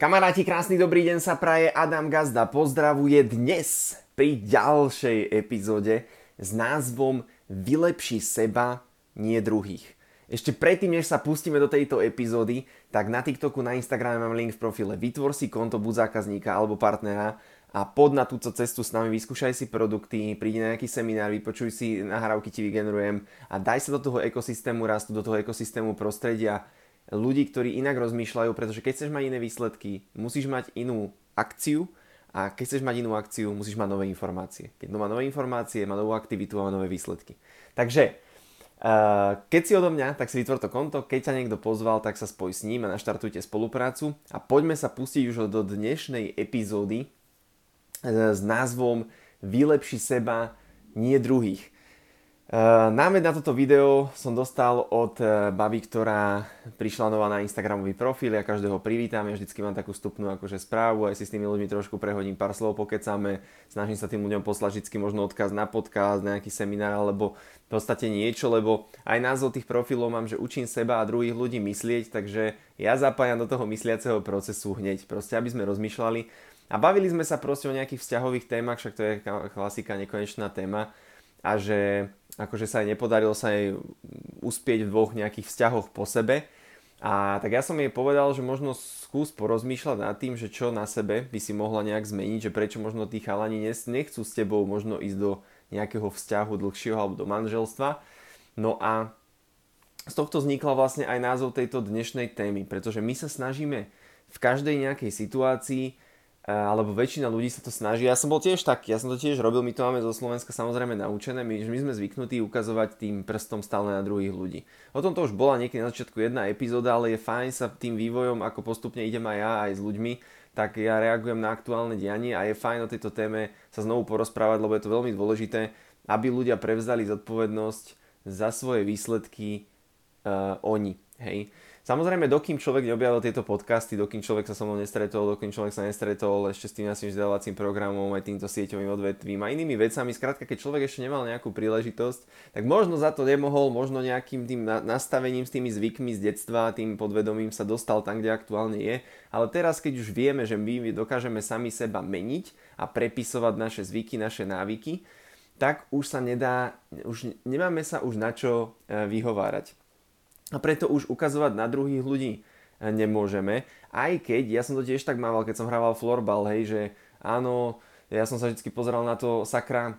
Kamaráti, krásny dobrý deň sa praje. Adam Gazda pozdravuje dnes pri ďalšej epizóde s názvom Vylepši seba, nie druhých. Ešte predtým, než sa pustíme do tejto epizódy, tak na TikToku, na Instagrame mám link v profile. Vytvor si konto buď zákazníka alebo partnera a pod na túto cestu s nami, vyskúšaj si produkty, prídi na nejaký seminár, vypočuj si nahrávky, ti vygenerujem a daj sa do toho ekosystému rastu, do toho ekosystému prostredia ľudí, ktorí inak rozmýšľajú, pretože keď chceš mať iné výsledky, musíš mať inú akciu a keď chceš mať inú akciu, musíš mať nové informácie. Keď má nové informácie, má novú aktivitu a má nové výsledky. Takže, uh, keď si odo mňa, tak si vytvor to konto, keď ťa niekto pozval, tak sa spoj s ním a naštartujte spoluprácu a poďme sa pustiť už do dnešnej epizódy uh, s názvom Vylepši seba, nie druhých. Uh, námed na toto video som dostal od uh, baby, ktorá prišla nová na Instagramový profil, ja každého privítam, ja vždycky mám takú vstupnú akože správu, aj si s tými ľuďmi trošku prehodím pár slov, pokecame, snažím sa tým ľuďom poslať vždycky možno odkaz na podcast, nejaký seminár alebo v podstate niečo, lebo aj názov tých profilov mám, že učím seba a druhých ľudí myslieť, takže ja zapájam do toho mysliaceho procesu hneď, proste aby sme rozmýšľali. A bavili sme sa proste o nejakých vzťahových témach, však to je klasika, nekonečná téma. A že akože sa jej nepodarilo sa jej uspieť v dvoch nejakých vzťahoch po sebe. A tak ja som jej povedal, že možno skús porozmýšľať nad tým, že čo na sebe by si mohla nejak zmeniť, že prečo možno tí chalani nechcú s tebou možno ísť do nejakého vzťahu dlhšieho alebo do manželstva. No a z tohto vznikla vlastne aj názov tejto dnešnej témy, pretože my sa snažíme v každej nejakej situácii alebo väčšina ľudí sa to snaží. Ja som bol tiež taký, ja som to tiež robil, my to máme zo Slovenska samozrejme naučené, my, my sme zvyknutí ukazovať tým prstom stále na druhých ľudí. O tom to už bola niekedy na začiatku jedna epizóda, ale je fajn sa tým vývojom, ako postupne idem aj ja, aj s ľuďmi, tak ja reagujem na aktuálne dianie a je fajn o tejto téme sa znovu porozprávať, lebo je to veľmi dôležité, aby ľudia prevzali zodpovednosť za svoje výsledky uh, oni. Hej. Samozrejme, dokým človek neobjavil tieto podcasty, dokým človek sa so mnou nestretol, dokým človek sa nestretol ešte s tým našim vzdelávacím programom, aj týmto sieťovým odvetvím a inými vecami, skrátka, keď človek ešte nemal nejakú príležitosť, tak možno za to nemohol, možno nejakým tým nastavením s tými zvykmi z detstva, tým podvedomím sa dostal tam, kde aktuálne je. Ale teraz, keď už vieme, že my dokážeme sami seba meniť a prepisovať naše zvyky, naše návyky, tak už sa nedá, už nemáme sa už na čo e, vyhovárať a preto už ukazovať na druhých ľudí e, nemôžeme. Aj keď, ja som to tiež tak mával, keď som hrával florbal, hej, že áno, ja som sa vždy pozeral na to sakra,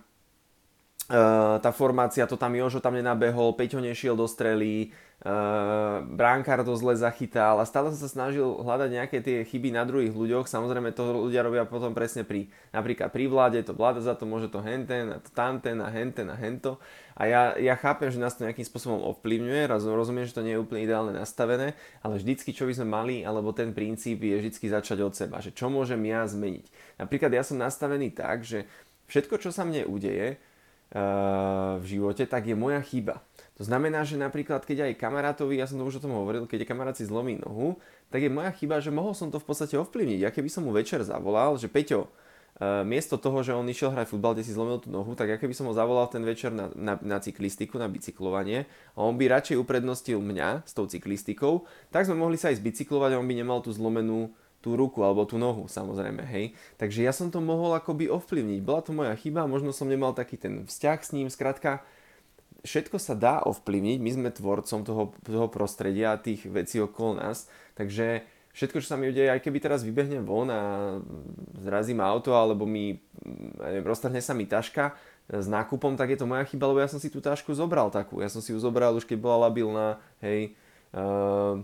Uh, tá formácia, to tam Jožo tam nenabehol, Peťo nešiel do strely, Uh, bránkár to zle zachytal a stále som sa snažil hľadať nejaké tie chyby na druhých ľuďoch. Samozrejme to ľudia robia potom presne pri, napríklad pri vláde, to vláda za to môže to henten, a to tamten a henten a hento. A ja, ja chápem, že nás to nejakým spôsobom ovplyvňuje, rozumiem, že to nie je úplne ideálne nastavené, ale vždycky, čo by sme mali, alebo ten princíp je vždycky začať od seba, že čo môžem ja zmeniť. Napríklad ja som nastavený tak, že všetko, čo sa mne udeje, uh, v živote, tak je moja chyba. To znamená, že napríklad, keď aj kamarátovi, ja som to už o tom hovoril, keď kamarát si zlomí nohu, tak je moja chyba, že mohol som to v podstate ovplyvniť. Ja keby som mu večer zavolal, že Peťo, uh, miesto toho, že on išiel hrať futbal, kde si zlomil tú nohu, tak ja keby som ho zavolal ten večer na, na, na cyklistiku, na bicyklovanie a on by radšej uprednostil mňa s tou cyklistikou, tak sme mohli sa aj zbicyklovať a on by nemal tú zlomenú tú ruku alebo tú nohu samozrejme, hej. Takže ja som to mohol akoby ovplyvniť. Bola to moja chyba, možno som nemal taký ten vzťah s ním, skrátka všetko sa dá ovplyvniť, my sme tvorcom toho, toho prostredia tých vecí okolo nás, takže všetko, čo sa mi udeje, aj keby teraz vybehnem von a zrazím auto, alebo mi, roztrhne sa mi taška s nákupom, tak je to moja chyba, lebo ja som si tú tašku zobral takú, ja som si ju zobral už keď bola labilná, hej, uh,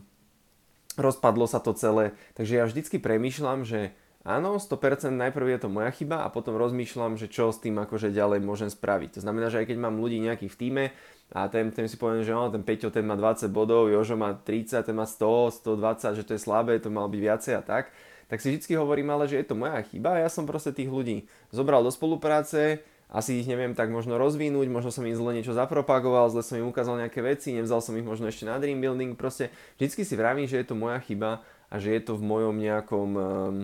rozpadlo sa to celé, takže ja vždycky premýšľam, že Áno, 100% najprv je to moja chyba a potom rozmýšľam, že čo s tým akože ďalej môžem spraviť. To znamená, že aj keď mám ľudí nejakých v týme a ten, ten si poviem, že on, ten Peťo ten má 20 bodov, Jožo má 30, ten má 100, 120, že to je slabé, to mal byť viacej a tak, tak si vždy hovorím ale, že je to moja chyba a ja som proste tých ľudí zobral do spolupráce, asi ich neviem tak možno rozvinúť, možno som im zle niečo zapropagoval, zle som im ukázal nejaké veci, nevzal som ich možno ešte na dream building, proste vždycky si vravím, že je to moja chyba a že je to v mojom nejakom um,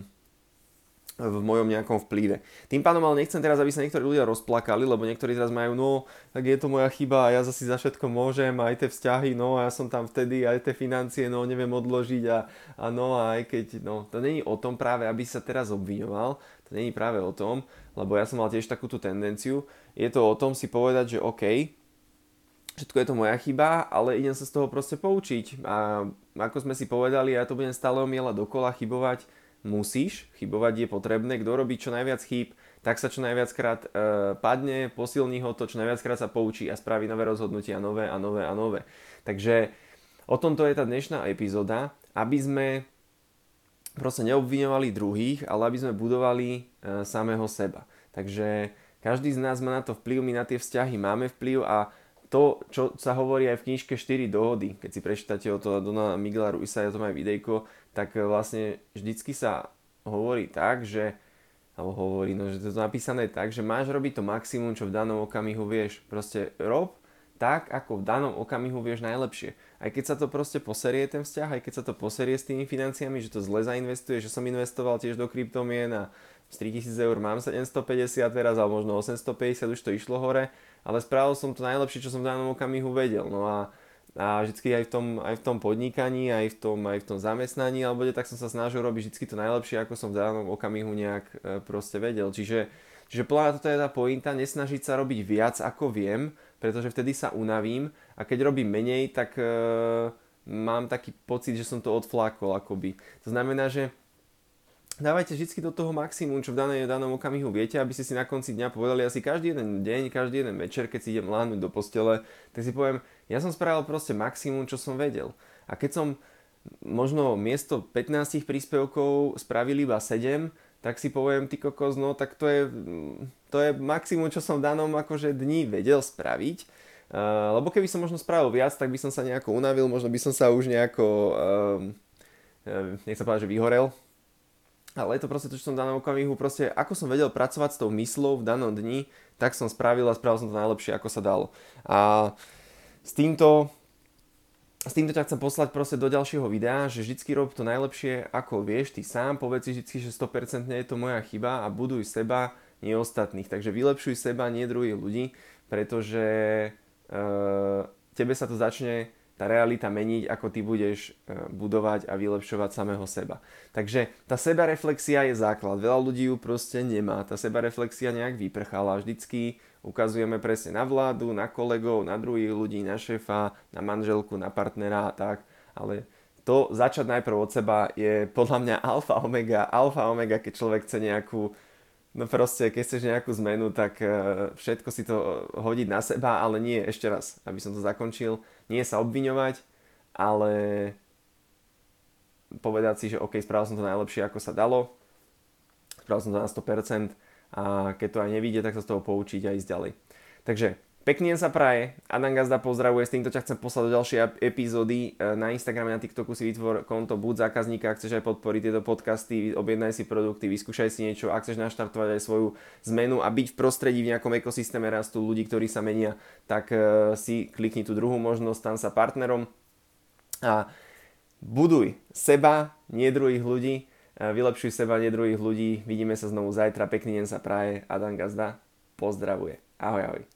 v mojom nejakom vplyve. Tým pádom ale nechcem teraz, aby sa niektorí ľudia rozplakali, lebo niektorí teraz majú, no, tak je to moja chyba a ja zase za všetko môžem, aj tie vzťahy, no, a ja som tam vtedy, aj tie financie, no, neviem odložiť a, a no, a aj keď, no, to není o tom práve, aby sa teraz obviňoval, to není práve o tom, lebo ja som mal tiež takúto tendenciu, je to o tom si povedať, že OK, všetko je to moja chyba, ale idem sa z toho proste poučiť. A ako sme si povedali, ja to budem stále omielať dokola, chybovať, musíš, chybovať je potrebné, kto robí čo najviac chýb, tak sa čo najviackrát e, padne, posilní ho to, čo najviackrát sa poučí a spraví nové rozhodnutia, nové a nové a nové. Takže o tomto je tá dnešná epizóda, aby sme proste neobviňovali druhých, ale aby sme budovali e, samého seba. Takže každý z nás má na to vplyv, my na tie vzťahy máme vplyv a to, čo sa hovorí aj v knižke 4 dohody, keď si prečítate o to Dona Miguela Ruisa, ja to aj videjko, tak e, vlastne vždycky sa hovorí tak, že alebo hovorí, no, že to je napísané tak, že máš robiť to maximum, čo v danom okamihu vieš. Proste rob tak, ako v danom okamihu vieš najlepšie. Aj keď sa to proste poserie ten vzťah, aj keď sa to poserie s tými financiami, že to zle zainvestuje, že som investoval tiež do kryptomien a z 3000 eur mám 750 teraz, alebo možno 850, už to išlo hore, ale spravil som to najlepšie, čo som v danom okamihu vedel. No a, a vždy aj v, tom, aj v tom podnikaní, aj v tom, aj v tom zamestnaní, alebo tak som sa snažil robiť vždy to najlepšie, ako som v danom okamihu nejak e, proste vedel. Čiže, čiže podľa toto je tá pointa, nesnažiť sa robiť viac, ako viem, pretože vtedy sa unavím a keď robím menej, tak e, mám taký pocit, že som to odflákol akoby. To znamená, že dávajte vždy do toho maximum, čo v danej, danom okamihu viete, aby ste si na konci dňa povedali asi každý jeden deň, každý jeden večer, keď si idem láhnuť do postele, tak si poviem, ja som spravil proste maximum, čo som vedel. A keď som možno miesto 15 príspevkov spravil iba 7, tak si poviem, ty kokos, no tak to je, to je maximum, čo som v danom akože dni vedel spraviť. Uh, lebo keby som možno spravil viac, tak by som sa nejako unavil, možno by som sa už nejako, uh, nech sa povedať, že vyhorel, ale je to proste to, čo som v danom okamihu, proste ako som vedel pracovať s tou myslou v danom dni, tak som spravil a spravil som to najlepšie, ako sa dalo. A s týmto, s týmto ťa chcem poslať proste do ďalšieho videa, že vždycky rob to najlepšie, ako vieš, ty sám, povedz si vždycky, že 100% je to moja chyba a buduj seba, nie ostatných. Takže vylepšuj seba, nie druhých ľudí, pretože e, tebe sa to začne tá realita meniť, ako ty budeš e, budovať a vylepšovať samého seba. Takže tá sebareflexia je základ. Veľa ľudí ju proste nemá. Tá sebareflexia nejak vyprchala. Vždycky ukazujeme presne na vládu, na kolegov, na druhých ľudí, na šéfa, na manželku, na partnera a tak. Ale to začať najprv od seba je podľa mňa alfa omega, alfa omega, keď človek chce nejakú No proste, keď chceš nejakú zmenu, tak e, všetko si to hodiť na seba, ale nie, ešte raz, aby som to zakončil, nie sa obviňovať, ale povedať si, že OK, spravil som to najlepšie, ako sa dalo, spravil som to na 100% a keď to aj nevíde, tak sa z toho poučiť a ísť ďalej. Takže Pekný deň sa praje, Adam Gazda pozdravuje, s týmto ťa chcem poslať do ďalšej epizódy. E, na Instagrame, na TikToku si vytvor konto buď zákazníka, ak chceš aj podporiť tieto podcasty, objednaj si produkty, vyskúšaj si niečo, ak chceš naštartovať aj svoju zmenu a byť v prostredí v nejakom ekosystéme rastu ľudí, ktorí sa menia, tak e, si klikni tú druhú možnosť, tam sa partnerom a buduj seba, nie druhých ľudí, e, vylepšuj seba, nie druhých ľudí. Vidíme sa znovu zajtra, pekný deň sa praje, Adam Gazda pozdravuje. Ahoj, ahoj.